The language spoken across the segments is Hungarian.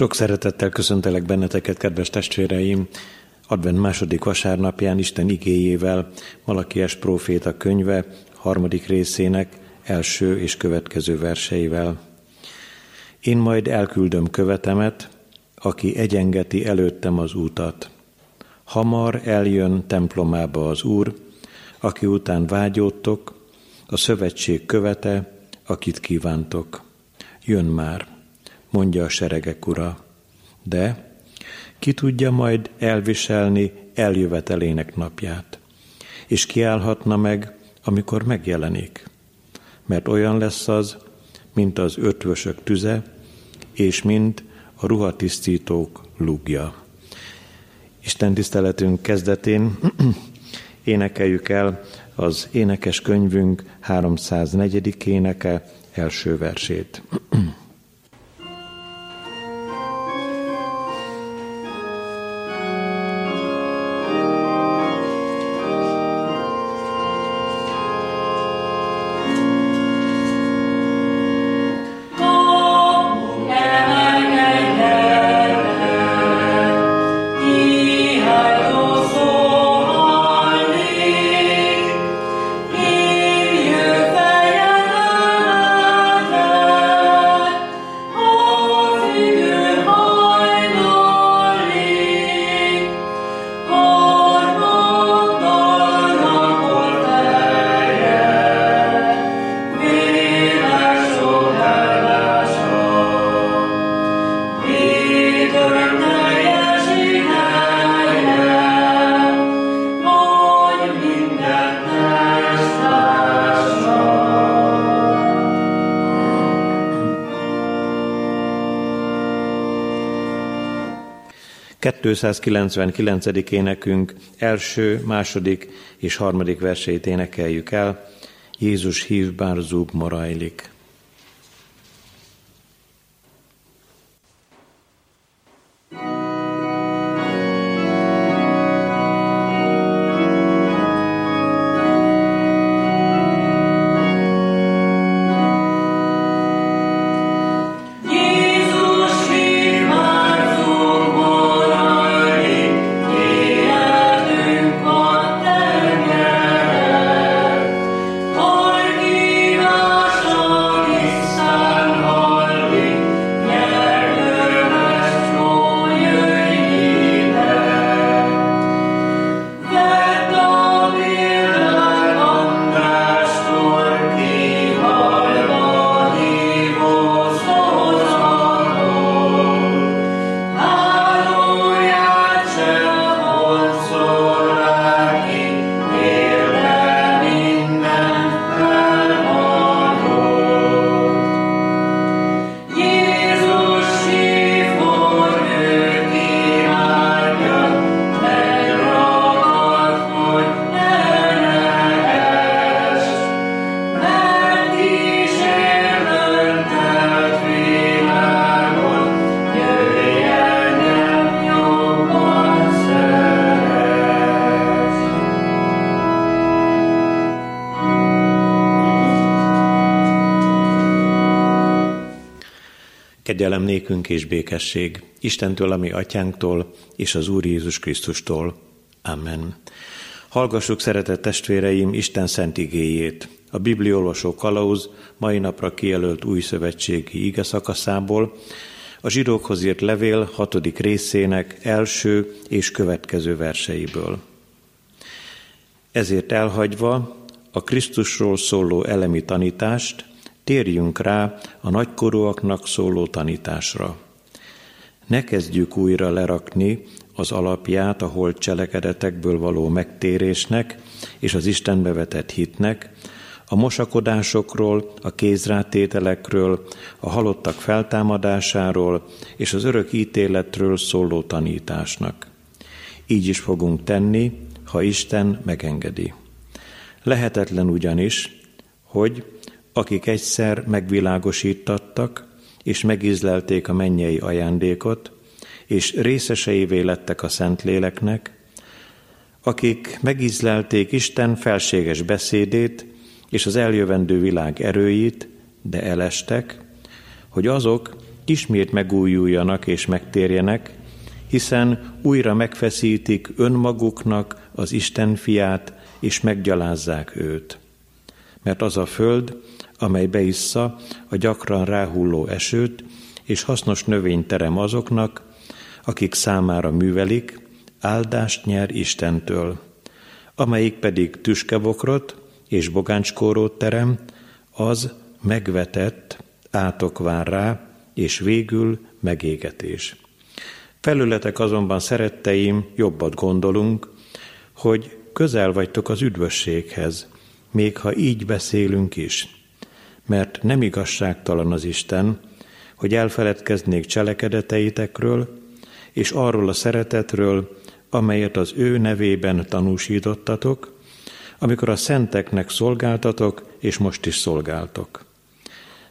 Sok szeretettel köszöntelek benneteket, kedves testvéreim! Advent második vasárnapján Isten igéjével, Malakies próféta könyve harmadik részének első és következő verseivel. Én majd elküldöm követemet, aki egyengeti előttem az útat. Hamar eljön templomába az Úr, aki után vágyódtok, a szövetség követe, akit kívántok. Jön már! Mondja a seregek ura. De ki tudja majd elviselni eljövetelének napját, és kiállhatna meg, amikor megjelenik, mert olyan lesz az, mint az ötvösök tüze, és mint a ruhatisztítók lúgja. Isten tiszteletünk kezdetén énekeljük el az énekes könyvünk 304. éneke első versét. 299. énekünk első, második és harmadik verseit énekeljük el. Jézus hív, bár zúg morajlik. Kegyelem nékünk és békesség Istentől, ami atyánktól, és az Úr Jézus Krisztustól. Amen. Hallgassuk, szeretett testvéreim, Isten szent igéjét. A bibliolvasó kalauz mai napra kijelölt új szövetségi ige szakaszából, a zsidókhoz írt levél hatodik részének első és következő verseiből. Ezért elhagyva a Krisztusról szóló elemi tanítást, térjünk rá a nagykorúaknak szóló tanításra. Ne kezdjük újra lerakni az alapját a holt cselekedetekből való megtérésnek és az Istenbe vetett hitnek, a mosakodásokról, a kézrátételekről, a halottak feltámadásáról és az örök ítéletről szóló tanításnak. Így is fogunk tenni, ha Isten megengedi. Lehetetlen ugyanis, hogy akik egyszer megvilágosítattak, és megizlelték a mennyei ajándékot, és részeseivé lettek a Szentléleknek, akik megizlelték Isten felséges beszédét és az eljövendő világ erőit, de elestek, hogy azok ismét megújuljanak és megtérjenek, hiszen újra megfeszítik önmaguknak az Isten fiát, és meggyalázzák őt. Mert az a föld, amely beissza a gyakran ráhulló esőt, és hasznos növényt terem azoknak, akik számára művelik, áldást nyer Istentől, amelyik pedig tüskebokrot és bogánckórót terem, az megvetett, átok vár rá, és végül megégetés. Felületek azonban, szeretteim, jobbat gondolunk, hogy közel vagytok az üdvösséghez, még ha így beszélünk is. Mert nem igazságtalan az Isten, hogy elfeledkeznék cselekedeteitekről, és arról a szeretetről, amelyet az ő nevében tanúsítottatok, amikor a szenteknek szolgáltatok, és most is szolgáltok.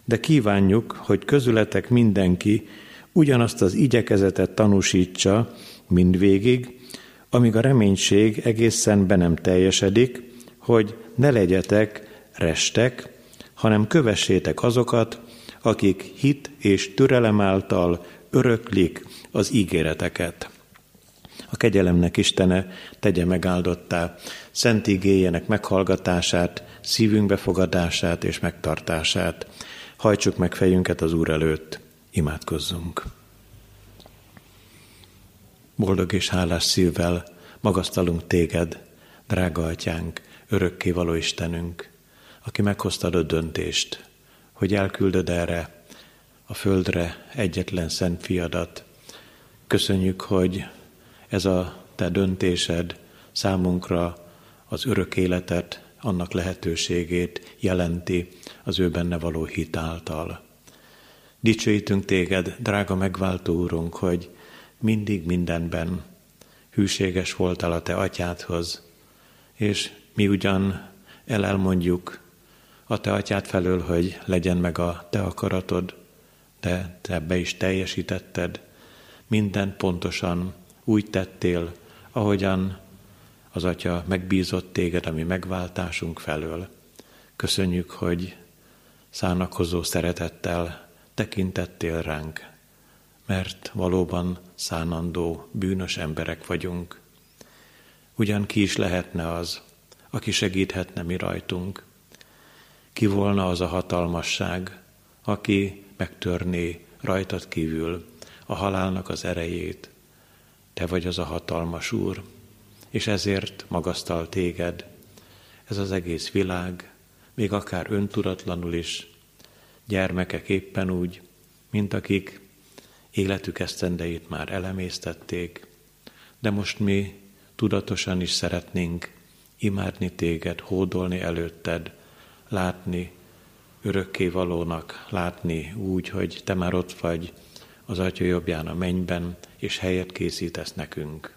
De kívánjuk, hogy közületek mindenki ugyanazt az igyekezetet tanúsítsa mindvégig, amíg a reménység egészen be nem teljesedik, hogy ne legyetek restek, hanem kövessétek azokat, akik hit és türelem által öröklik az ígéreteket. A kegyelemnek Istene tegye megáldottá szent igéjének meghallgatását, szívünk befogadását és megtartását. Hajtsuk meg fejünket az Úr előtt, imádkozzunk. Boldog és hálás szívvel magasztalunk téged, drága atyánk, örökké való Istenünk, aki meghoztad a döntést, hogy elküldöd erre a földre egyetlen szent fiadat. Köszönjük, hogy ez a te döntésed számunkra az örök életet, annak lehetőségét jelenti az ő benne való hit által. Dicsőítünk téged, drága megváltó úrunk, hogy mindig mindenben hűséges voltál a te atyádhoz, és mi ugyan elelmondjuk a te atyád felől, hogy legyen meg a te akaratod, de te be is teljesítetted, minden pontosan úgy tettél, ahogyan az Atya megbízott téged a mi megváltásunk felől. Köszönjük, hogy szánakozó szeretettel tekintettél ránk, mert valóban szánandó, bűnös emberek vagyunk. Ugyan ki is lehetne az, aki segíthetne mi rajtunk? Ki volna az a hatalmasság, aki megtörné rajtad kívül a halálnak az erejét? Te vagy az a hatalmas Úr, és ezért magasztal téged. Ez az egész világ, még akár öntudatlanul is, gyermekek éppen úgy, mint akik életük esztendeit már elemésztették, de most mi tudatosan is szeretnénk imádni téged, hódolni előtted, látni örökké valónak, látni úgy, hogy te már ott vagy az Atya jobbján a mennyben, és helyet készítesz nekünk.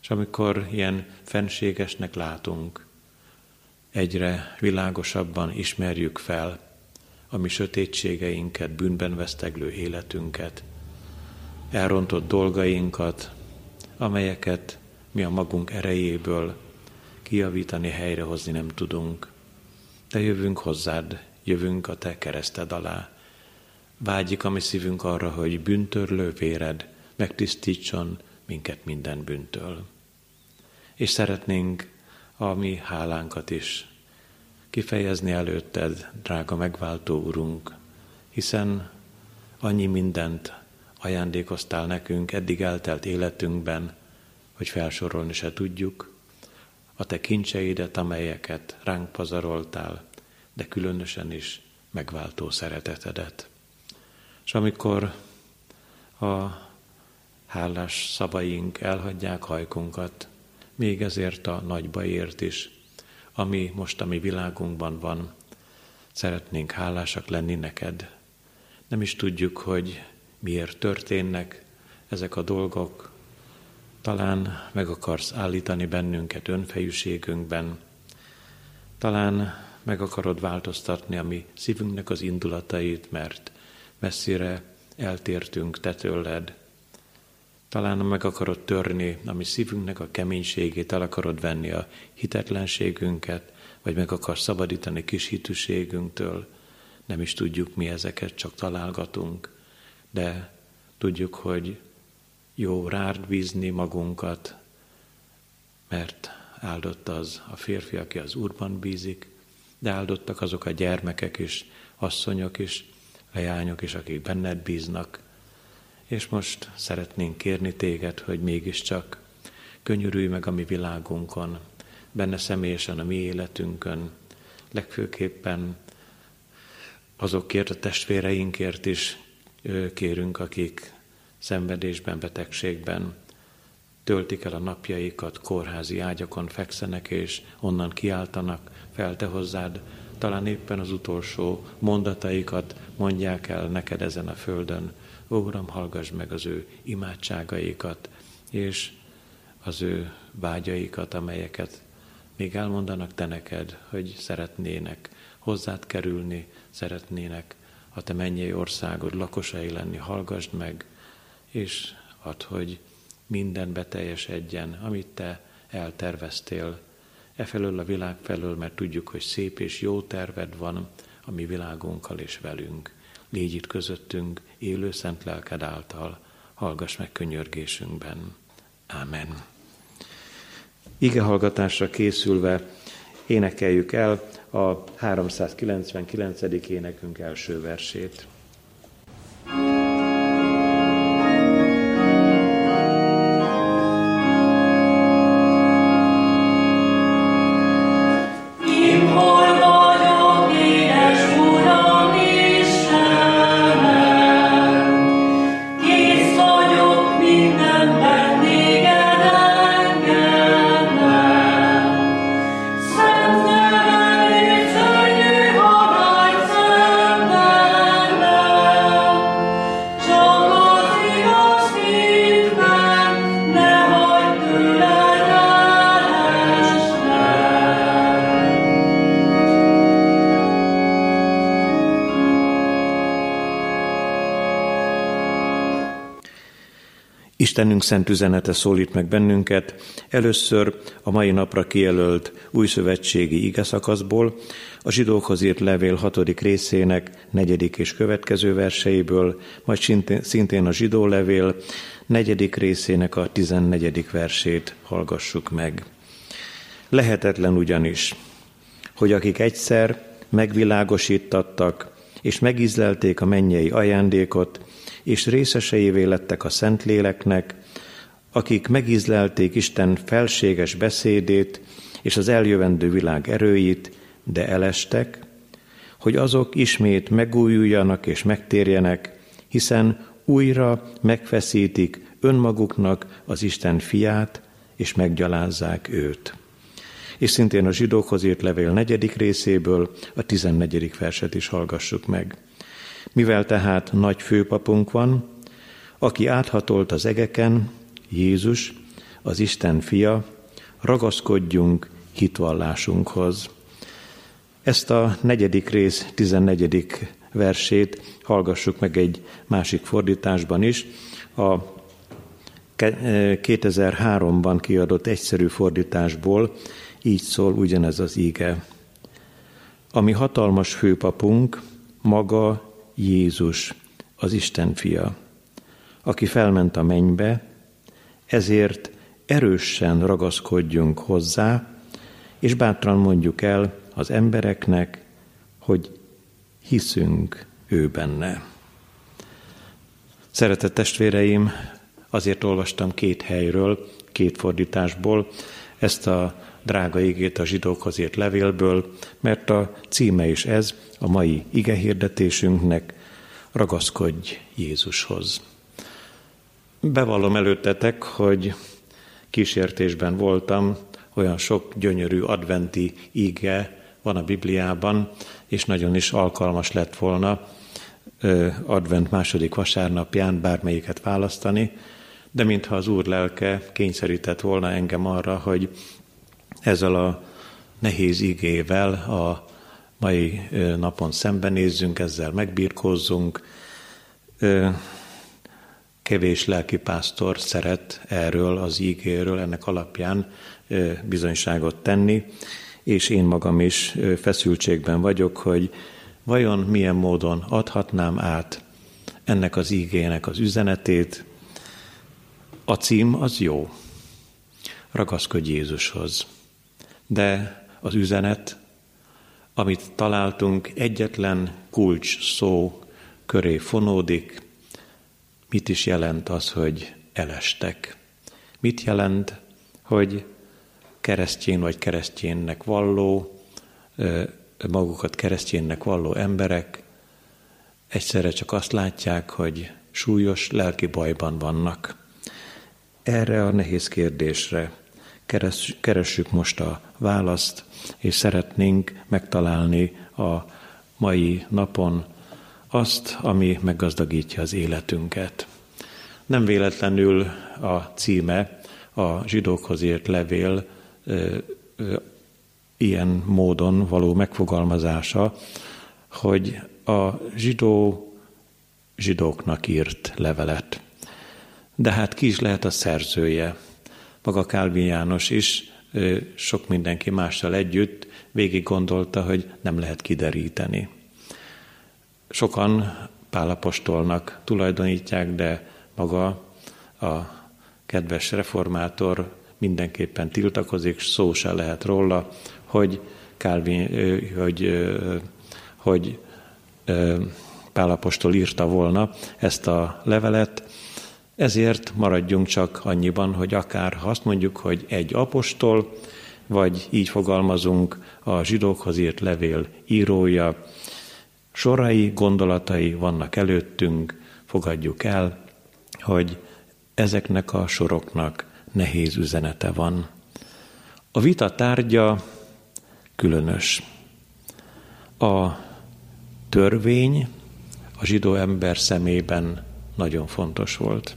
És amikor ilyen fenségesnek látunk, egyre világosabban ismerjük fel a mi sötétségeinket, bűnben veszteglő életünket, elrontott dolgainkat, amelyeket mi a magunk erejéből kiavítani, helyrehozni nem tudunk. De jövünk hozzád, jövünk a te kereszted alá. Vágyik a mi szívünk arra, hogy bűntörlő véred megtisztítson minket minden bűntől. És szeretnénk a mi hálánkat is kifejezni előtted, drága megváltó Urunk, hiszen annyi mindent ajándékoztál nekünk eddig eltelt életünkben, hogy felsorolni se tudjuk, a te kincseidet, amelyeket ránk pazaroltál, de különösen is megváltó szeretetedet. És amikor a hálás szavaink elhagyják hajkunkat, még ezért a nagy bajért is, ami most a mi világunkban van, szeretnénk hálásak lenni neked. Nem is tudjuk, hogy miért történnek ezek a dolgok. Talán meg akarsz állítani bennünket önfejűségünkben, talán meg akarod változtatni a mi szívünknek az indulatait, mert messzire eltértünk te tőled. Talán meg akarod törni a mi szívünknek a keménységét, el akarod venni a hitetlenségünket, vagy meg akarsz szabadítani kis hitűségünktől. Nem is tudjuk mi ezeket, csak találgatunk de tudjuk, hogy jó rád bízni magunkat, mert áldott az a férfi, aki az Úrban bízik, de áldottak azok a gyermekek is, asszonyok is, leányok is, akik benned bíznak. És most szeretnénk kérni téged, hogy mégiscsak könyörülj meg a mi világunkon, benne személyesen a mi életünkön, legfőképpen azokért a testvéreinkért is kérünk, akik szenvedésben, betegségben töltik el a napjaikat, kórházi ágyakon fekszenek, és onnan kiáltanak fel te hozzád, talán éppen az utolsó mondataikat mondják el neked ezen a földön. Ó, Uram, hallgass meg az ő imádságaikat, és az ő vágyaikat, amelyeket még elmondanak te neked, hogy szeretnének hozzád kerülni, szeretnének a te mennyei országod lakosai lenni, hallgassd meg, és add, hogy minden beteljesedjen, amit te elterveztél, e felől a világ felől, mert tudjuk, hogy szép és jó terved van a mi világunkkal és velünk. Légy itt közöttünk, élő szent lelked által, hallgass meg könyörgésünkben. Ámen. Ige hallgatásra készülve énekeljük el a 399. énekünk első versét. Istenünk szent üzenete szólít meg bennünket, először a mai napra kijelölt új szövetségi igeszakaszból, a zsidókhoz írt levél hatodik részének negyedik és következő verseiből, majd szintén a zsidó levél negyedik részének a tizennegyedik versét hallgassuk meg. Lehetetlen ugyanis, hogy akik egyszer megvilágosítattak és megízlelték a mennyei ajándékot, és részeseivé lettek a Szentléleknek, akik megízlelték Isten felséges beszédét és az eljövendő világ erőit, de elestek, hogy azok ismét megújuljanak és megtérjenek, hiszen újra megfeszítik önmaguknak az Isten fiát, és meggyalázzák őt. És szintén a zsidókhoz írt levél negyedik részéből a tizennegyedik verset is hallgassuk meg. Mivel tehát nagy főpapunk van, aki áthatolt az egeken, Jézus, az Isten fia, ragaszkodjunk hitvallásunkhoz. Ezt a negyedik rész, tizennegyedik versét hallgassuk meg egy másik fordításban is. A 2003-ban kiadott egyszerű fordításból így szól ugyanez az íge. Ami hatalmas főpapunk, maga Jézus, az Isten fia, aki felment a mennybe, ezért erősen ragaszkodjunk hozzá, és bátran mondjuk el az embereknek, hogy hiszünk ő benne. Szeretett testvéreim, azért olvastam két helyről, két fordításból ezt a drága igét a zsidókhoz írt levélből, mert a címe is ez, a mai ige hirdetésünknek, ragaszkodj Jézushoz. Bevallom előttetek, hogy kísértésben voltam, olyan sok gyönyörű adventi ige van a Bibliában, és nagyon is alkalmas lett volna advent második vasárnapján bármelyiket választani, de mintha az Úr lelke kényszerített volna engem arra, hogy ezzel a nehéz igével a mai napon szembenézzünk, ezzel megbírkozzunk. Kevés lelkipásztor szeret erről az ígéről, ennek alapján bizonyságot tenni, és én magam is feszültségben vagyok, hogy vajon milyen módon adhatnám át ennek az ígének az üzenetét. A cím az jó. Ragaszkodj Jézushoz. De az üzenet, amit találtunk, egyetlen kulcs szó köré fonódik. Mit is jelent az, hogy elestek? Mit jelent, hogy keresztjén vagy keresztjénnek valló, magukat keresztjénnek valló emberek egyszerre csak azt látják, hogy súlyos lelki bajban vannak. Erre a nehéz kérdésre keressük most a választ, és szeretnénk megtalálni a mai napon azt, ami meggazdagítja az életünket. Nem véletlenül a címe a zsidókhoz írt levél ö, ö, ilyen módon való megfogalmazása, hogy a zsidó zsidóknak írt levelet. De hát ki is lehet a szerzője? Maga Kálvin János is sok mindenki mással együtt végig gondolta, hogy nem lehet kideríteni. Sokan Pálapostolnak tulajdonítják, de maga a kedves reformátor mindenképpen tiltakozik, szó se lehet róla, hogy Calvin, hogy, hogy Pálapostól írta volna ezt a levelet, ezért maradjunk csak annyiban, hogy akár ha azt mondjuk, hogy egy apostol, vagy így fogalmazunk, a zsidókhoz írt levél írója, sorai, gondolatai vannak előttünk, fogadjuk el, hogy ezeknek a soroknak nehéz üzenete van. A vita tárgya különös. A törvény a zsidó ember szemében nagyon fontos volt.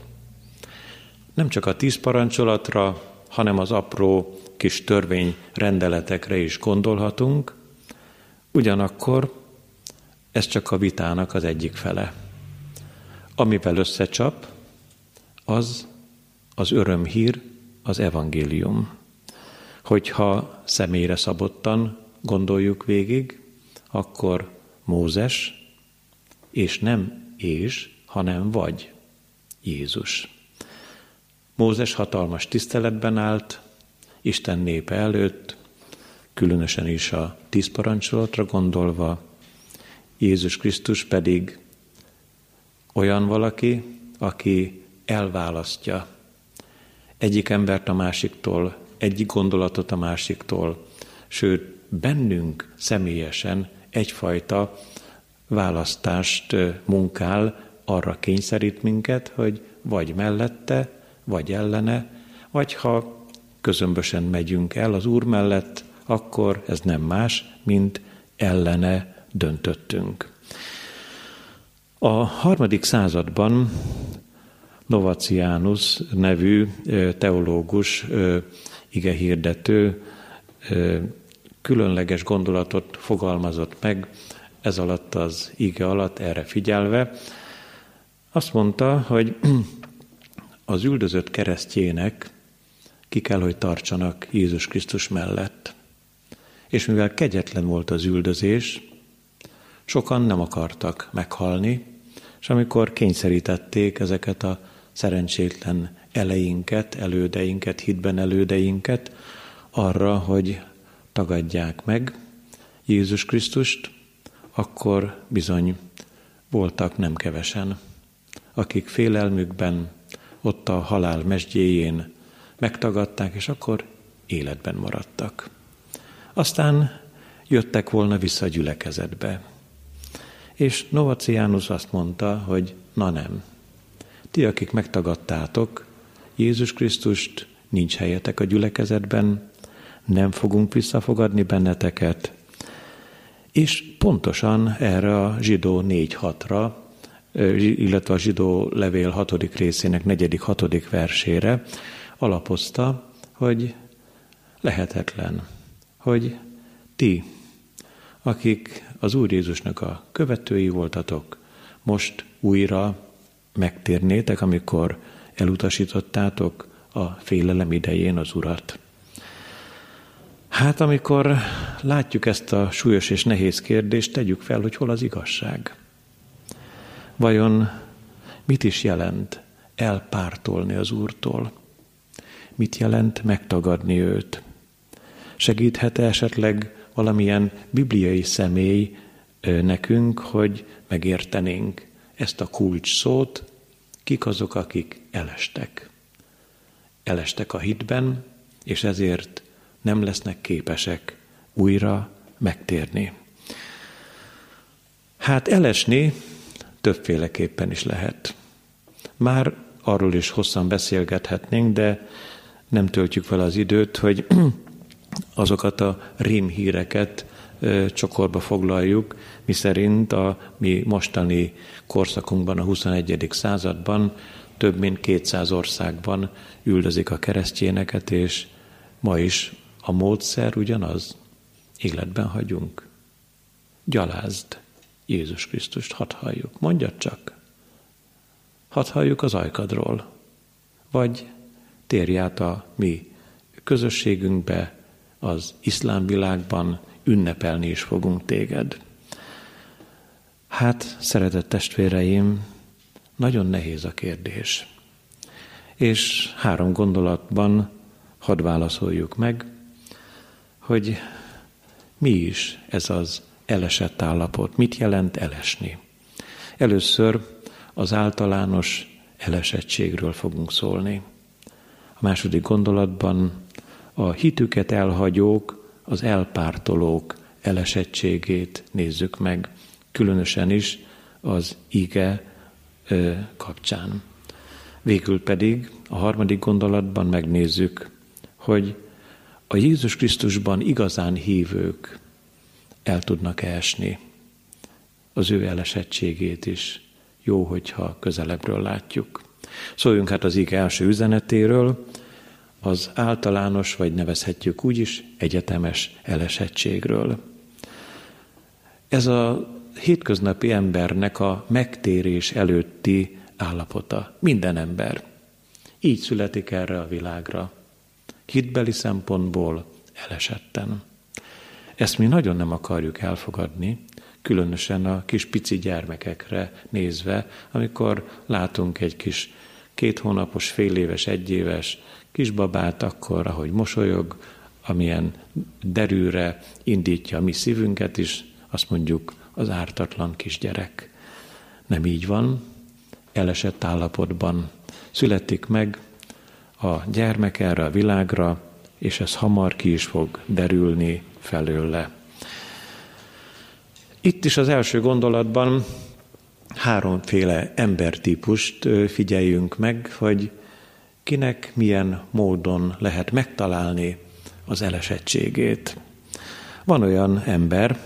Nem csak a tíz parancsolatra, hanem az apró kis törvény rendeletekre is gondolhatunk, ugyanakkor ez csak a vitának az egyik fele. Amivel összecsap, az az örömhír, az evangélium. Hogyha személyre szabottan gondoljuk végig, akkor Mózes, és nem és, hanem vagy Jézus. Mózes hatalmas tiszteletben állt, Isten népe előtt, különösen is a tíz parancsolatra gondolva, Jézus Krisztus pedig olyan valaki, aki elválasztja egyik embert a másiktól, egyik gondolatot a másiktól, sőt, bennünk személyesen egyfajta választást munkál, arra kényszerít minket, hogy vagy mellette, vagy ellene, vagy ha közömbösen megyünk el az Úr mellett, akkor ez nem más, mint ellene döntöttünk. A harmadik században Novacianus nevű teológus, igehirdető különleges gondolatot fogalmazott meg ez alatt az ige alatt erre figyelve. Azt mondta, hogy az üldözött keresztjének ki kell, hogy tartsanak Jézus Krisztus mellett. És mivel kegyetlen volt az üldözés, sokan nem akartak meghalni, és amikor kényszerítették ezeket a szerencsétlen eleinket, elődeinket, hitben elődeinket arra, hogy tagadják meg Jézus Krisztust, akkor bizony voltak nem kevesen, akik félelmükben ott a halál mesdjéjén megtagadták, és akkor életben maradtak. Aztán jöttek volna vissza a gyülekezetbe. És Novaciánus azt mondta, hogy na nem, ti, akik megtagadtátok Jézus Krisztust, nincs helyetek a gyülekezetben, nem fogunk visszafogadni benneteket. És pontosan erre a zsidó 4-6-ra, illetve a zsidó levél 6. részének 4. 6. versére alapozta, hogy lehetetlen, hogy ti, akik az Úr Jézusnak a követői voltatok, most újra megtérnétek, amikor elutasítottátok a félelem idején az Urat. Hát amikor látjuk ezt a súlyos és nehéz kérdést, tegyük fel, hogy hol az igazság. Vajon Mit is jelent elpártolni az Úrtól? Mit jelent megtagadni őt? Segíthet -e esetleg valamilyen bibliai személy nekünk, hogy megértenénk ezt a kulcs szót, kik azok, akik elestek. Elestek a hitben, és ezért nem lesznek képesek újra megtérni. Hát elesni többféleképpen is lehet. Már arról is hosszan beszélgethetnénk, de nem töltjük fel az időt, hogy azokat a rémhíreket csokorba foglaljuk, miszerint a mi mostani korszakunkban, a 21. században több mint 200 országban üldözik a keresztjéneket, és ma is a módszer ugyanaz. Életben hagyunk. Gyalázd Jézus Krisztust, hadd halljuk. Mondjad csak. Hadd halljuk az ajkadról. Vagy térj át a mi közösségünkbe, az iszlám világban ünnepelni is fogunk téged. Hát, szeretett testvéreim, nagyon nehéz a kérdés. És három gondolatban hadd válaszoljuk meg, hogy mi is ez az elesett állapot, mit jelent elesni. Először az általános elesettségről fogunk szólni. A második gondolatban a hitüket elhagyók, az elpártolók elesettségét nézzük meg, különösen is az ige kapcsán. Végül pedig a harmadik gondolatban megnézzük, hogy a Jézus Krisztusban igazán hívők el tudnak esni. Az ő elesettségét is jó, hogyha közelebbről látjuk. Szóljunk hát az ige első üzenetéről, az általános, vagy nevezhetjük úgy is, egyetemes elesettségről. Ez a hétköznapi embernek a megtérés előtti állapota. Minden ember. Így születik erre a világra. Hitbeli szempontból elesetten. Ezt mi nagyon nem akarjuk elfogadni, különösen a kis pici gyermekekre nézve, amikor látunk egy kis két hónapos, fél éves, egyéves kisbabát, akkor, ahogy mosolyog, amilyen derűre indítja a mi szívünket is, azt mondjuk az ártatlan kisgyerek. Nem így van, elesett állapotban születik meg a gyermek erre a világra, és ez hamar ki is fog derülni felőle. Itt is az első gondolatban háromféle embertípust figyeljünk meg, hogy kinek milyen módon lehet megtalálni az elesettségét. Van olyan ember,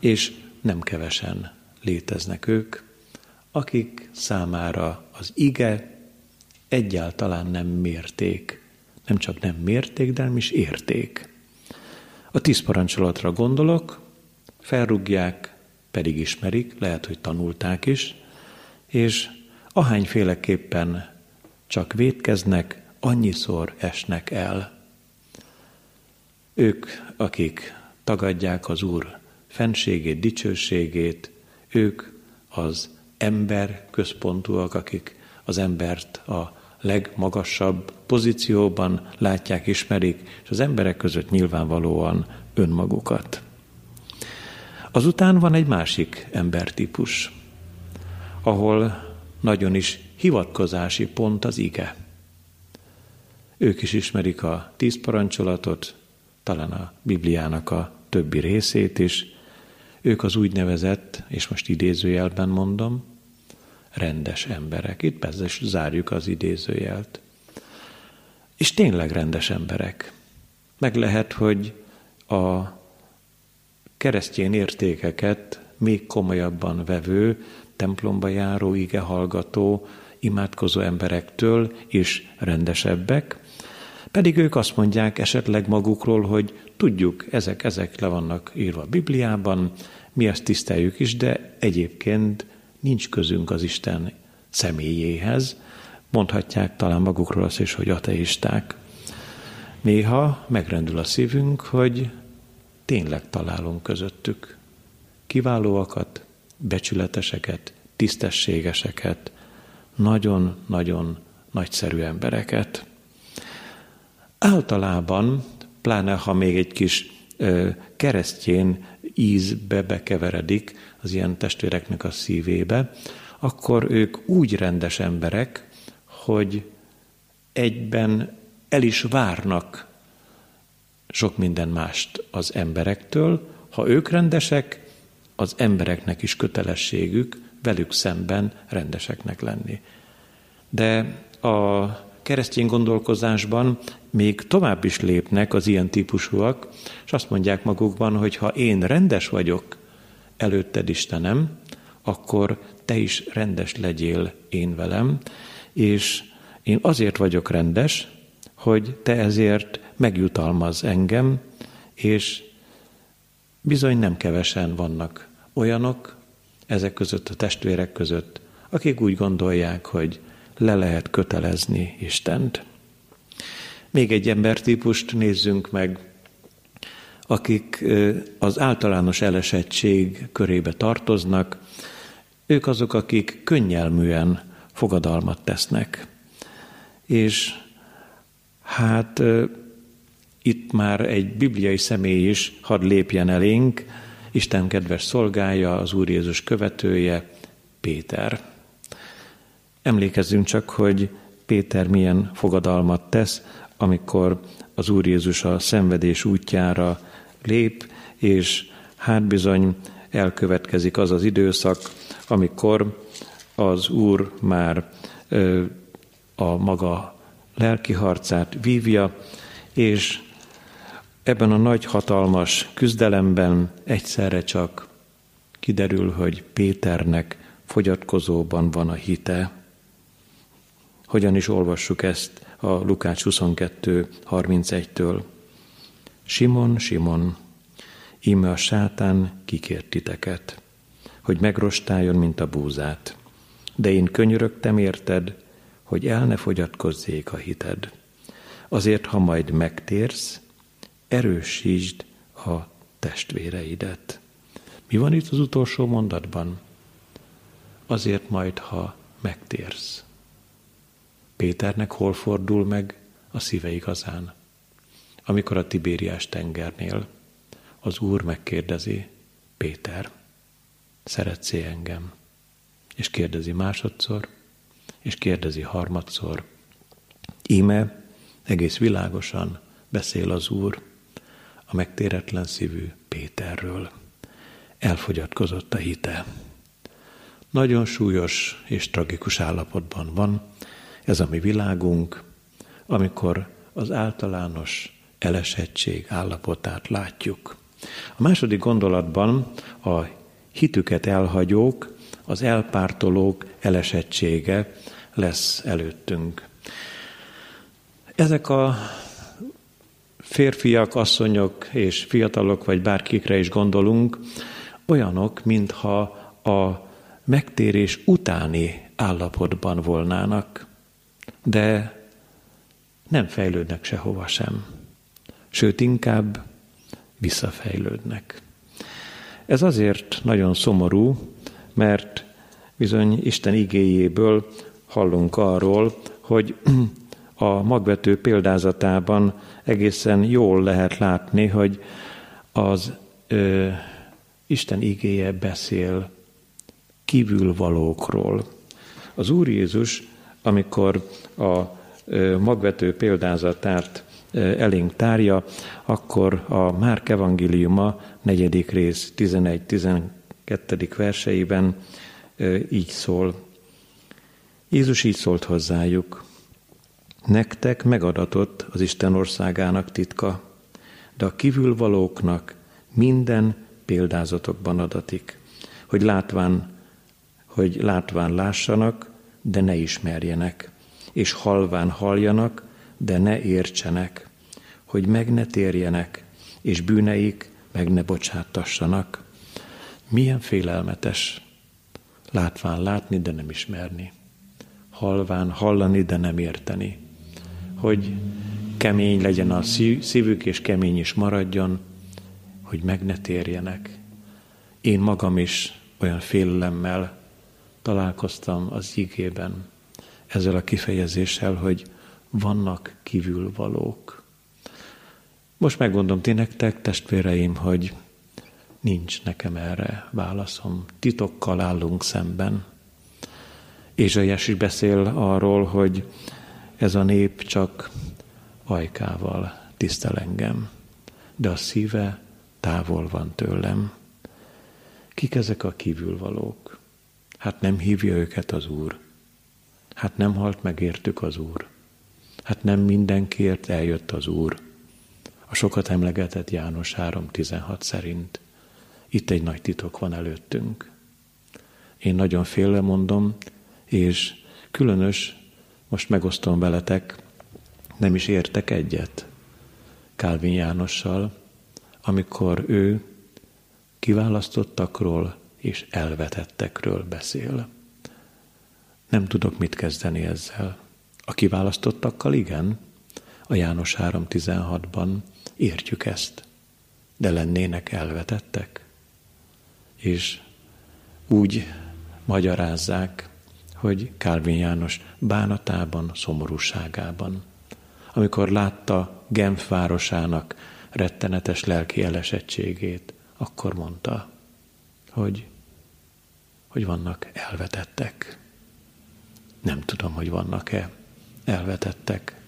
és nem kevesen léteznek ők, akik számára az ige egyáltalán nem mérték. Nem csak nem mérték, de nem is érték. A tíz parancsolatra gondolok, felrúgják, pedig ismerik, lehet, hogy tanulták is, és ahányféleképpen csak védkeznek, annyiszor esnek el. Ők, akik tagadják az Úr fenségét, dicsőségét, ők az ember központúak, akik az embert a legmagasabb pozícióban látják, ismerik, és az emberek között nyilvánvalóan önmagukat. Azután van egy másik embertípus, ahol nagyon is hivatkozási pont az ige. Ők is ismerik a tíz parancsolatot, talán a Bibliának a többi részét is. Ők az úgynevezett, és most idézőjelben mondom, rendes emberek. Itt persze zárjuk az idézőjelt. És tényleg rendes emberek. Meg lehet, hogy a keresztény értékeket még komolyabban vevő, templomba járó, ige hallgató, imádkozó emberektől is rendesebbek, pedig ők azt mondják esetleg magukról, hogy tudjuk, ezek, ezek le vannak írva a Bibliában, mi ezt tiszteljük is, de egyébként nincs közünk az Isten személyéhez. Mondhatják talán magukról azt is, hogy ateisták. Néha megrendül a szívünk, hogy tényleg találunk közöttük kiválóakat, becsületeseket, tisztességeseket, nagyon-nagyon nagyszerű embereket. Általában, pláne ha még egy kis keresztjén ízbe bekeveredik az ilyen testvéreknek a szívébe, akkor ők úgy rendes emberek, hogy egyben el is várnak sok minden mást az emberektől. Ha ők rendesek, az embereknek is kötelességük velük szemben rendeseknek lenni. De a keresztény gondolkozásban még tovább is lépnek az ilyen típusúak, és azt mondják magukban, hogy ha én rendes vagyok előtted Istenem, akkor te is rendes legyél én velem, és én azért vagyok rendes, hogy te ezért megjutalmaz engem, és bizony nem kevesen vannak olyanok ezek között, a testvérek között, akik úgy gondolják, hogy le lehet kötelezni Istent. Még egy embertípust nézzünk meg, akik az általános elesettség körébe tartoznak, ők azok, akik könnyelműen fogadalmat tesznek. És hát itt már egy bibliai személy is hadd lépjen elénk, Isten kedves szolgája, az Úr Jézus követője, Péter. Emlékezzünk csak, hogy Péter milyen fogadalmat tesz, amikor az Úr Jézus a szenvedés útjára lép, és hát bizony elkövetkezik az az időszak, amikor az Úr már ö, a maga lelki harcát vívja, és ebben a nagy hatalmas küzdelemben egyszerre csak kiderül, hogy Péternek fogyatkozóban van a hite. Hogyan is olvassuk ezt a Lukács 22.31-től? Simon, Simon, íme a sátán kikért titeket, hogy megrostáljon, mint a búzát. De én könyörögtem érted, hogy el ne fogyatkozzék a hited. Azért, ha majd megtérsz, erősítsd a testvéreidet. Mi van itt az utolsó mondatban? Azért majd, ha megtérsz. Péternek hol fordul meg a szíve igazán? Amikor a Tibériás tengernél az Úr megkérdezi, Péter, szeretsz engem? És kérdezi másodszor, és kérdezi harmadszor. Íme egész világosan beszél az Úr a megtéretlen szívű Péterről. Elfogyatkozott a hite. Nagyon súlyos és tragikus állapotban van ez a mi világunk, amikor az általános elesettség állapotát látjuk. A második gondolatban a hitüket elhagyók, az elpártolók elesettsége lesz előttünk. Ezek a férfiak, asszonyok és fiatalok, vagy bárkikre is gondolunk, olyanok, mintha a megtérés utáni állapotban volnának, de nem fejlődnek sehova sem. Sőt, inkább visszafejlődnek. Ez azért nagyon szomorú, mert bizony Isten igéjéből hallunk arról, hogy a magvető példázatában egészen jól lehet látni, hogy az ö, Isten igéje beszél kívülvalókról. Az Úr Jézus, amikor a magvető példázatát elénk tárja, akkor a Márk evangéliuma negyedik rész 11-12. verseiben így szól. Jézus így szólt hozzájuk. Nektek megadatott az Isten országának titka, de a kívülvalóknak minden példázatokban adatik, hogy látván, hogy látván lássanak, de ne ismerjenek, és halván halljanak, de ne értsenek, hogy meg ne térjenek, és bűneik meg ne bocsátassanak. Milyen félelmetes látván látni, de nem ismerni halván hallani, de nem érteni. Hogy kemény legyen a szívük, és kemény is maradjon, hogy meg ne térjenek. Én magam is olyan félelemmel találkoztam az ígében, ezzel a kifejezéssel, hogy vannak kívülvalók. Most megmondom ti nektek, testvéreim, hogy nincs nekem erre válaszom. Titokkal állunk szemben. Ézsaiás is beszél arról, hogy ez a nép csak ajkával tisztel engem, de a szíve távol van tőlem. Kik ezek a kívülvalók? Hát nem hívja őket az Úr. Hát nem halt meg értük az Úr. Hát nem mindenkiért eljött az Úr. A sokat emlegetett János 3.16 szerint. Itt egy nagy titok van előttünk. Én nagyon félre mondom, és különös, most megosztom veletek, nem is értek egyet Kálvin Jánossal, amikor ő kiválasztottakról és elvetettekről beszél. Nem tudok mit kezdeni ezzel. A kiválasztottakkal igen, a János 3.16-ban értjük ezt, de lennének elvetettek. És úgy magyarázzák, hogy Kálvin János bánatában, szomorúságában, amikor látta Genf városának rettenetes lelki elesettségét, akkor mondta, hogy, hogy vannak elvetettek. Nem tudom, hogy vannak-e elvetettek,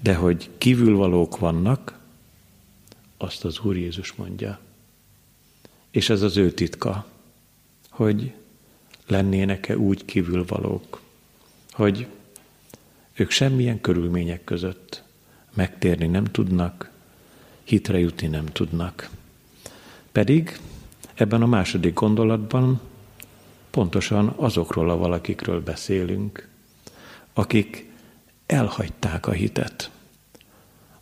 de hogy kívülvalók vannak, azt az Úr Jézus mondja. És ez az ő titka, hogy lennének-e úgy kívülvalók, hogy ők semmilyen körülmények között megtérni nem tudnak, hitre jutni nem tudnak. Pedig ebben a második gondolatban pontosan azokról a valakikről beszélünk, akik elhagyták a hitet.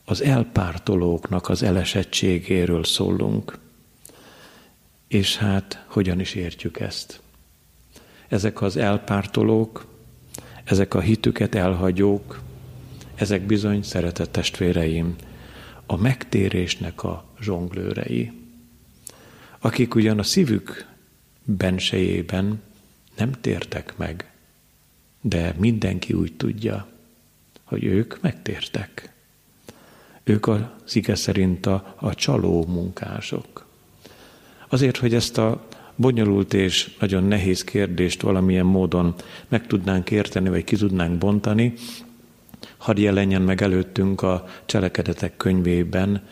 Az elpártolóknak az elesettségéről szólunk. És hát hogyan is értjük ezt? Ezek az elpártolók, ezek a hitüket elhagyók, ezek bizony, szeretett testvéreim, a megtérésnek a zsonglőrei, akik ugyan a szívük bensejében nem tértek meg, de mindenki úgy tudja, hogy ők megtértek. Ők az ige szerint a, a csaló munkások. Azért, hogy ezt a bonyolult és nagyon nehéz kérdést valamilyen módon meg tudnánk érteni, vagy ki tudnánk bontani, hadd jelenjen meg előttünk a cselekedetek könyvében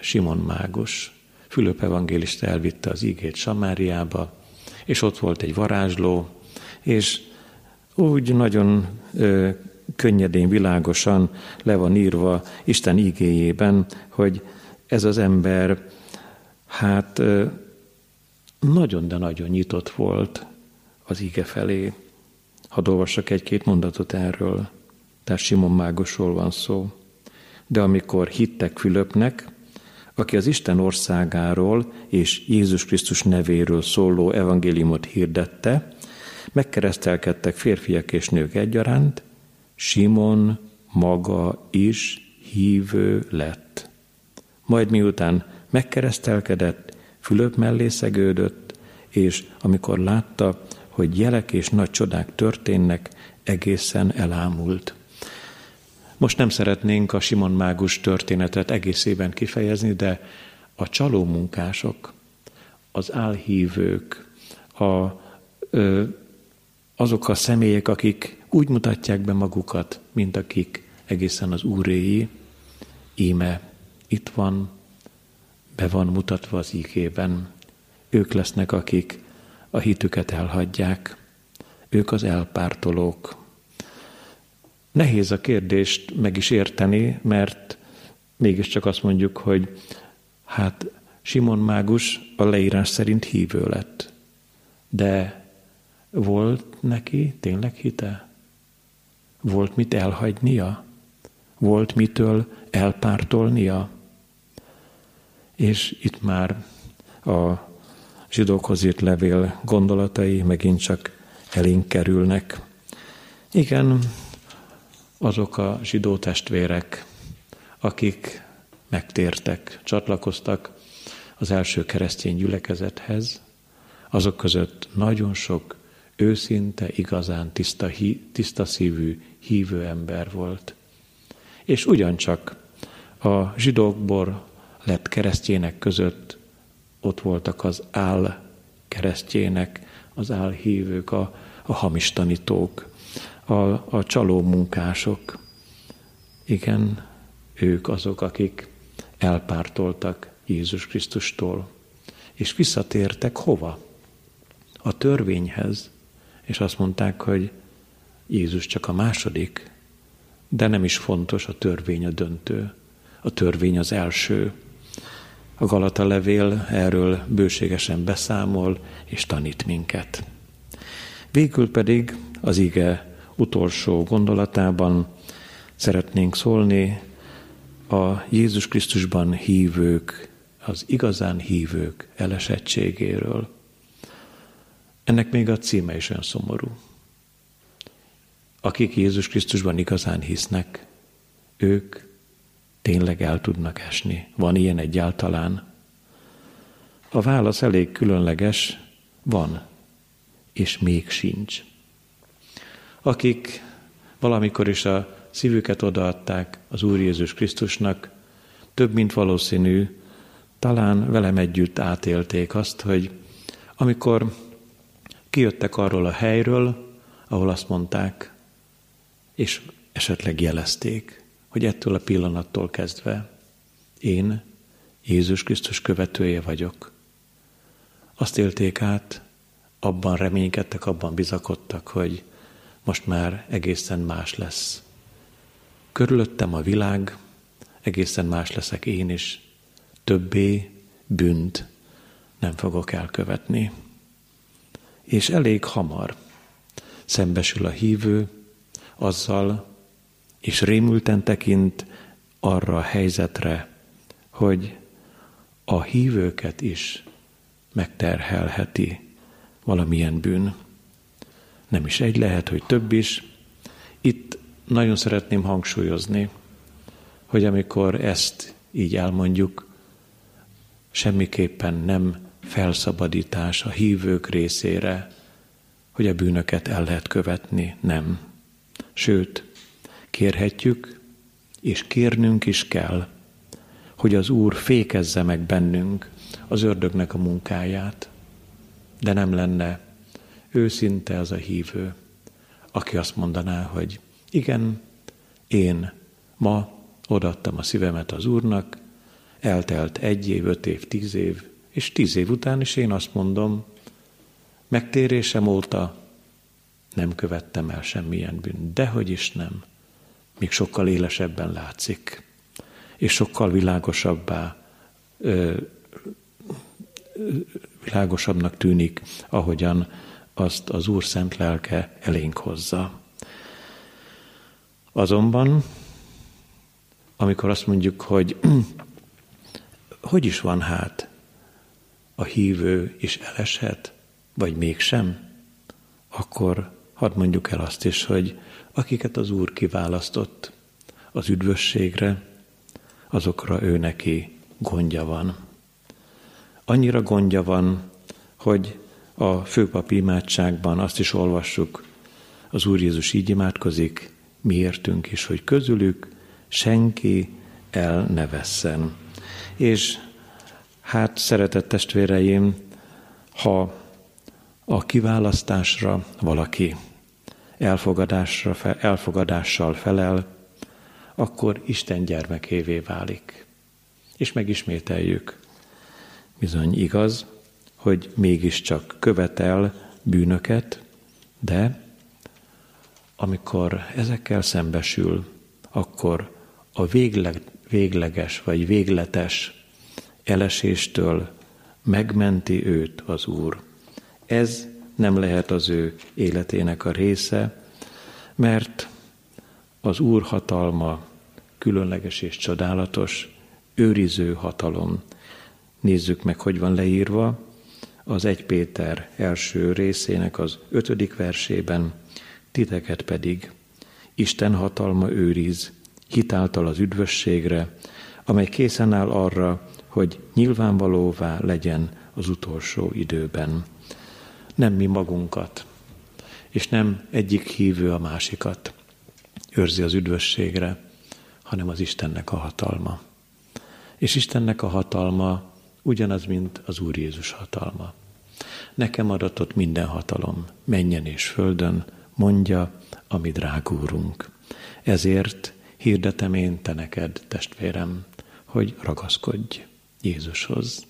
Simon Mágus. Fülöp evangélista elvitte az ígét Samáriába, és ott volt egy varázsló, és úgy nagyon ö, könnyedén, világosan le van írva Isten ígéjében, hogy ez az ember hát ö, nagyon, de nagyon nyitott volt az íge felé. Hadd olvassak egy-két mondatot erről. Tehát Simon Mágosról van szó. De amikor hittek Fülöpnek, aki az Isten országáról és Jézus Krisztus nevéről szóló evangéliumot hirdette, megkeresztelkedtek férfiak és nők egyaránt, Simon maga is hívő lett. Majd miután megkeresztelkedett, Fülöp mellé szegődött, és amikor látta, hogy jelek és nagy csodák történnek, egészen elámult. Most nem szeretnénk a Simon Mágus történetet egészében kifejezni, de a csaló munkások, az álhívők, a, ö, azok a személyek, akik úgy mutatják be magukat, mint akik egészen az úréi, íme itt van, be van mutatva az ígében. Ők lesznek, akik a hitüket elhagyják. Ők az elpártolók, Nehéz a kérdést meg is érteni, mert mégiscsak azt mondjuk, hogy hát Simon Mágus a leírás szerint hívő lett. De volt neki tényleg hite? Volt mit elhagynia? Volt mitől elpártolnia? És itt már a zsidókhoz írt levél gondolatai megint csak elénk kerülnek. Igen, azok a zsidó testvérek, akik megtértek, csatlakoztak az első keresztény gyülekezethez, azok között nagyon sok őszinte, igazán tiszta, tiszta szívű, hívő ember volt. És ugyancsak a zsidókból lett keresztjének között ott voltak az áll keresztjének, az álhívők, a, a hamis tanítók, a, a csaló munkások. Igen, ők azok, akik elpártoltak Jézus Krisztustól, és visszatértek hova? A törvényhez, és azt mondták, hogy Jézus csak a második, de nem is fontos, a törvény a döntő. A törvény az első. A Galata levél erről bőségesen beszámol és tanít minket. Végül pedig az ige utolsó gondolatában szeretnénk szólni a Jézus Krisztusban hívők, az igazán hívők elesettségéről. Ennek még a címe is olyan szomorú. Akik Jézus Krisztusban igazán hisznek, ők tényleg el tudnak esni. Van ilyen egyáltalán? A válasz elég különleges, van, és még sincs. Akik valamikor is a szívüket odaadták az Úr Jézus Krisztusnak, több mint valószínű, talán velem együtt átélték azt, hogy amikor kijöttek arról a helyről, ahol azt mondták, és esetleg jelezték, hogy ettől a pillanattól kezdve én Jézus Krisztus követője vagyok. Azt élték át, abban reménykedtek, abban bizakodtak, hogy most már egészen más lesz. Körülöttem a világ, egészen más leszek én is, többé bűnt nem fogok elkövetni. És elég hamar szembesül a hívő azzal, és rémülten tekint arra a helyzetre, hogy a hívőket is megterhelheti valamilyen bűn. Nem is egy lehet, hogy több is. Itt nagyon szeretném hangsúlyozni, hogy amikor ezt így elmondjuk, semmiképpen nem felszabadítás a hívők részére, hogy a bűnöket el lehet követni, nem. Sőt, Kérhetjük, és kérnünk is kell, hogy az Úr fékezze meg bennünk az ördögnek a munkáját, de nem lenne őszinte az a hívő, aki azt mondaná, hogy igen, én ma odaadtam a szívemet az Úrnak, eltelt egy év, öt év, tíz év, és tíz év után is én azt mondom, megtérésem óta nem követtem el semmilyen bűn, dehogy is nem még sokkal élesebben látszik, és sokkal világosabbá, ö, világosabbnak tűnik, ahogyan azt az Úr szent lelke elénk hozza. Azonban, amikor azt mondjuk, hogy hogy is van hát, a hívő is eleshet, vagy mégsem, akkor hadd mondjuk el azt is, hogy akiket az Úr kiválasztott az üdvösségre, azokra ő neki gondja van. Annyira gondja van, hogy a főpapi imádságban azt is olvassuk, az Úr Jézus így imádkozik, miértünk is, hogy közülük senki el ne vesszen. És hát, szeretett testvéreim, ha a kiválasztásra valaki elfogadásra, elfogadással felel, akkor Isten gyermekévé válik. És megismételjük. Bizony igaz, hogy mégiscsak követel bűnöket, de amikor ezekkel szembesül, akkor a végleg, végleges vagy végletes eleséstől megmenti őt az Úr. Ez nem lehet az ő életének a része, mert az Úr hatalma különleges és csodálatos, őriző hatalom. Nézzük meg, hogy van leírva az 1 Péter első részének az ötödik versében, titeket pedig Isten hatalma őriz, hitáltal az üdvösségre, amely készen áll arra, hogy nyilvánvalóvá legyen az utolsó időben nem mi magunkat és nem egyik hívő a másikat őrzi az üdvösségre, hanem az Istennek a hatalma. És Istennek a hatalma ugyanaz, mint az Úr Jézus hatalma. Nekem adatott minden hatalom, menjen és földön, mondja a mi drágúrunk. Ezért hirdetem én te neked, testvérem, hogy ragaszkodj Jézushoz.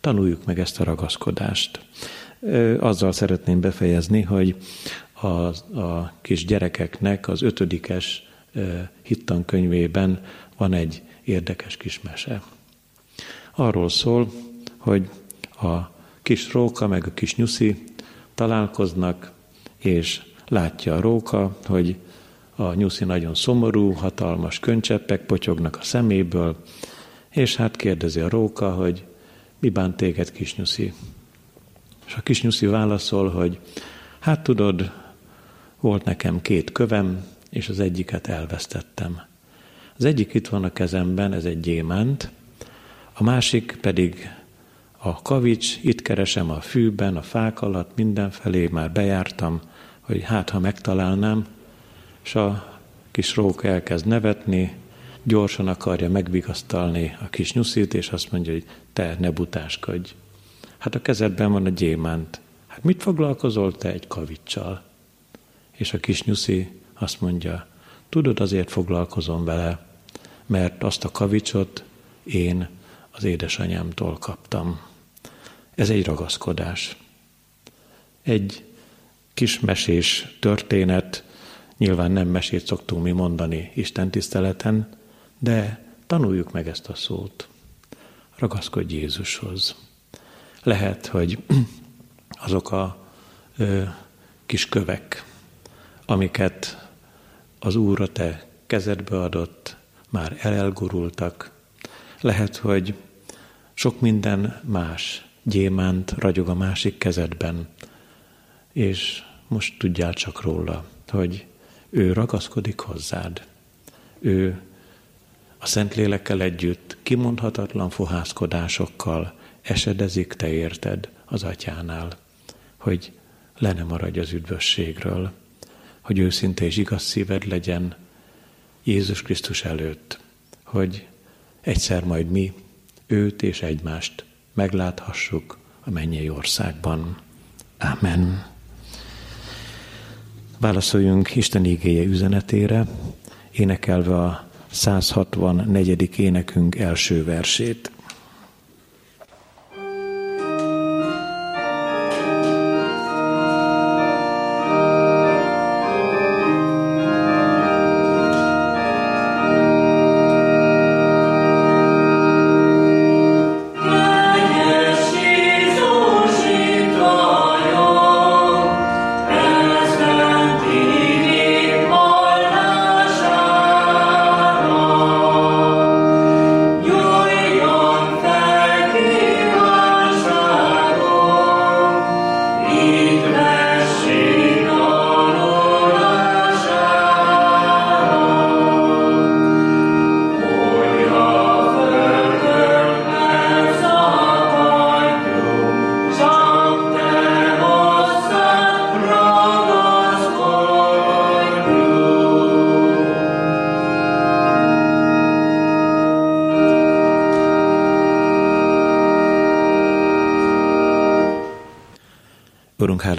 Tanuljuk meg ezt a ragaszkodást. Azzal szeretném befejezni, hogy a, a kis gyerekeknek az ötödikes hittankönyvében van egy érdekes kis mese. Arról szól, hogy a kis róka meg a kis nyuszi találkoznak, és látja a róka, hogy a nyuszi nagyon szomorú, hatalmas köncseppek potyognak a szeméből, és hát kérdezi a róka, hogy mi bánt téged, kisnyuszi? És a kisnyuszi válaszol, hogy hát tudod, volt nekem két kövem, és az egyiket elvesztettem. Az egyik itt van a kezemben, ez egy gyémánt, a másik pedig a kavics, itt keresem a fűben, a fák alatt, mindenfelé már bejártam, hogy hát, ha megtalálnám, és a kis róka elkezd nevetni, gyorsan akarja megvigasztalni a kis nyuszit, és azt mondja, hogy te ne butáskodj. Hát a kezedben van a gyémánt. Hát mit foglalkozol te egy kavicsal? És a kis nyuszi azt mondja, tudod, azért foglalkozom vele, mert azt a kavicsot én az édesanyámtól kaptam. Ez egy ragaszkodás. Egy kis mesés történet, nyilván nem mesét szoktunk mi mondani Isten tiszteleten, de tanuljuk meg ezt a szót. Ragaszkodj Jézushoz. Lehet, hogy azok a ö, kis kövek, amiket az Úr a te kezedbe adott, már elelgurultak. Lehet, hogy sok minden más gyémánt ragyog a másik kezedben, és most tudjál csak róla, hogy ő ragaszkodik hozzád. Ő a Szentlélekkel együtt kimondhatatlan fohászkodásokkal esedezik, te érted az atyánál, hogy le ne maradj az üdvösségről, hogy őszinte és igaz szíved legyen Jézus Krisztus előtt, hogy egyszer majd mi őt és egymást megláthassuk a mennyei országban. Amen. Válaszoljunk Isten igéje üzenetére, énekelve a 164. énekünk első versét.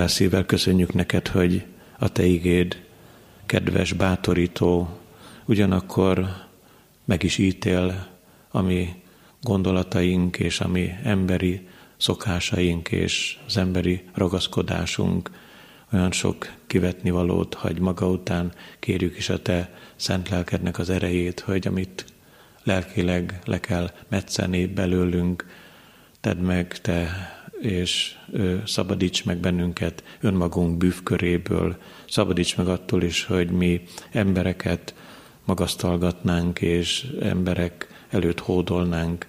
Hálás szívvel köszönjük neked, hogy a te igéd kedves, bátorító, ugyanakkor meg is ítél, ami gondolataink és ami emberi szokásaink és az emberi ragaszkodásunk. Olyan sok kivetni valót hagy maga után, kérjük is a te szent lelkednek az erejét, hogy amit lelkileg le kell metszeni belőlünk, tedd meg te és szabadíts meg bennünket önmagunk bűvköréből, szabadíts meg attól is, hogy mi embereket magasztalgatnánk, és emberek előtt hódolnánk.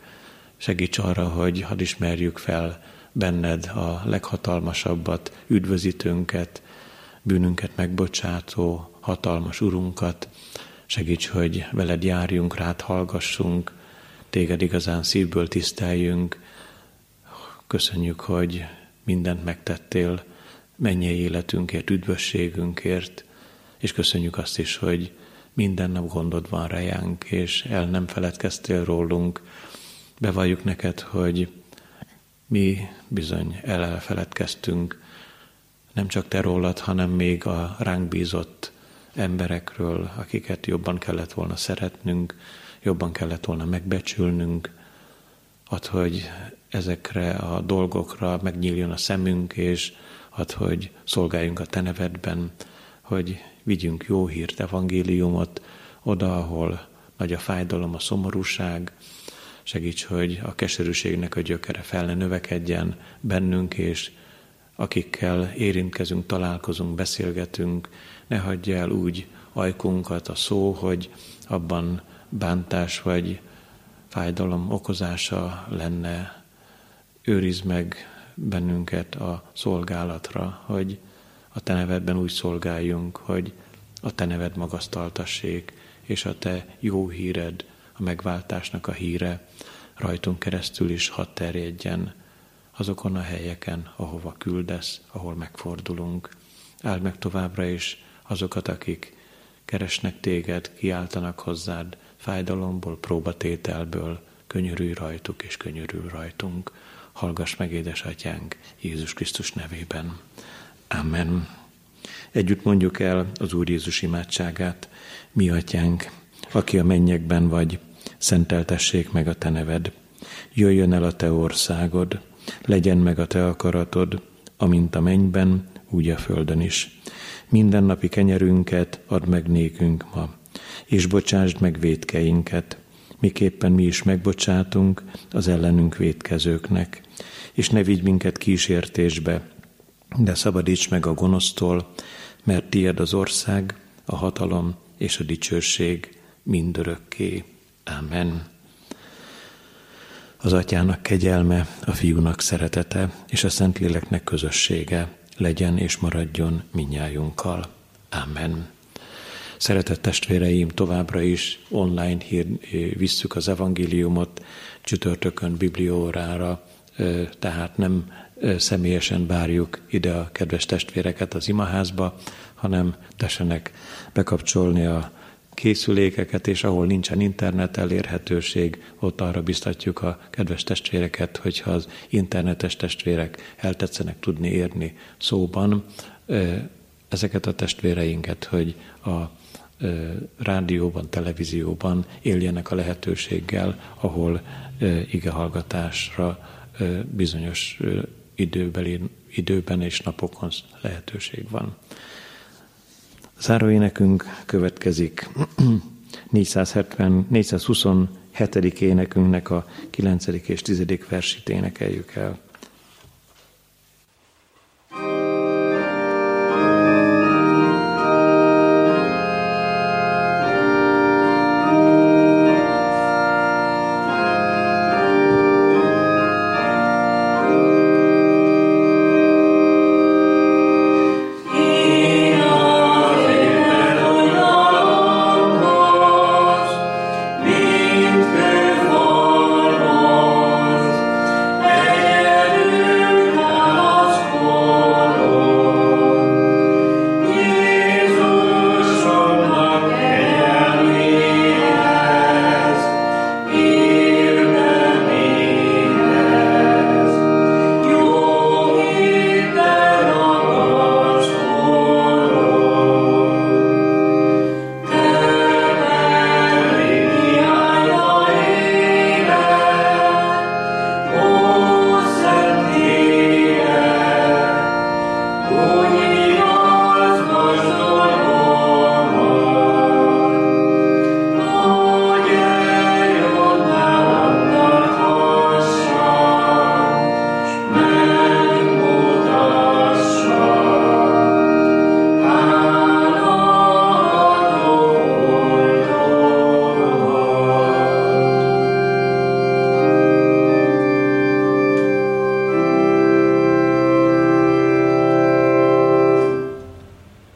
Segíts arra, hogy hadd ismerjük fel benned a leghatalmasabbat, üdvözítőnket, bűnünket megbocsátó, hatalmas urunkat. Segíts, hogy veled járjunk, rád hallgassunk, téged igazán szívből tiszteljünk, Köszönjük, hogy mindent megtettél mennyei életünkért, üdvösségünkért, és köszönjük azt is, hogy minden nap gondod van rejánk, és el nem feledkeztél rólunk. Bevalljuk neked, hogy mi bizony elfeledkeztünk, nem csak te rólad, hanem még a ránk bízott emberekről, akiket jobban kellett volna szeretnünk, jobban kellett volna megbecsülnünk, ad, hogy ezekre a dolgokra megnyíljon a szemünk, és ad, hogy szolgáljunk a Te nevedben, hogy vigyünk jó hírt, evangéliumot oda, ahol nagy a fájdalom, a szomorúság, segíts, hogy a keserűségnek a gyökere fel ne növekedjen bennünk, és akikkel érintkezünk, találkozunk, beszélgetünk, ne hagyja el úgy ajkunkat a szó, hogy abban bántás vagy fájdalom okozása lenne. Őrizd meg bennünket a szolgálatra, hogy a Te nevedben úgy szolgáljunk, hogy a Te neved magasztaltassék, és a Te jó híred, a megváltásnak a híre rajtunk keresztül is hadd terjedjen azokon a helyeken, ahova küldesz, ahol megfordulunk. Áld meg továbbra is azokat, akik keresnek téged, kiáltanak hozzád, fájdalomból, próbatételből, könyörülj rajtuk és könyörül rajtunk. Hallgass meg, édesatyánk, Jézus Krisztus nevében. Amen. Együtt mondjuk el az Úr Jézus imádságát. Mi atyánk, aki a mennyekben vagy, szenteltessék meg a te neved. Jöjjön el a te országod, legyen meg a te akaratod, amint a mennyben, úgy a földön is. Minden napi kenyerünket add meg nékünk ma, és bocsásd meg védkeinket, miképpen mi is megbocsátunk az ellenünk védkezőknek, és ne vigy minket kísértésbe, de szabadíts meg a gonosztól, mert tied az ország, a hatalom és a dicsőség mindörökké. Amen. Az atyának kegyelme, a fiúnak szeretete és a Szentléleknek közössége legyen és maradjon minnyájunkkal. Amen. Szeretett testvéreim, továbbra is online hír, visszük az evangéliumot csütörtökön bibliórára, tehát nem személyesen bárjuk ide a kedves testvéreket az imaházba, hanem tessenek bekapcsolni a készülékeket, és ahol nincsen internet elérhetőség, ott arra biztatjuk a kedves testvéreket, hogyha az internetes testvérek eltetszenek tudni érni szóban, ezeket a testvéreinket, hogy a rádióban, televízióban éljenek a lehetőséggel, ahol igehallgatásra bizonyos időbeli, időben és napokon lehetőség van. Záróénekünk következik 470, 427. énekünknek a 9. és 10. versét énekeljük el.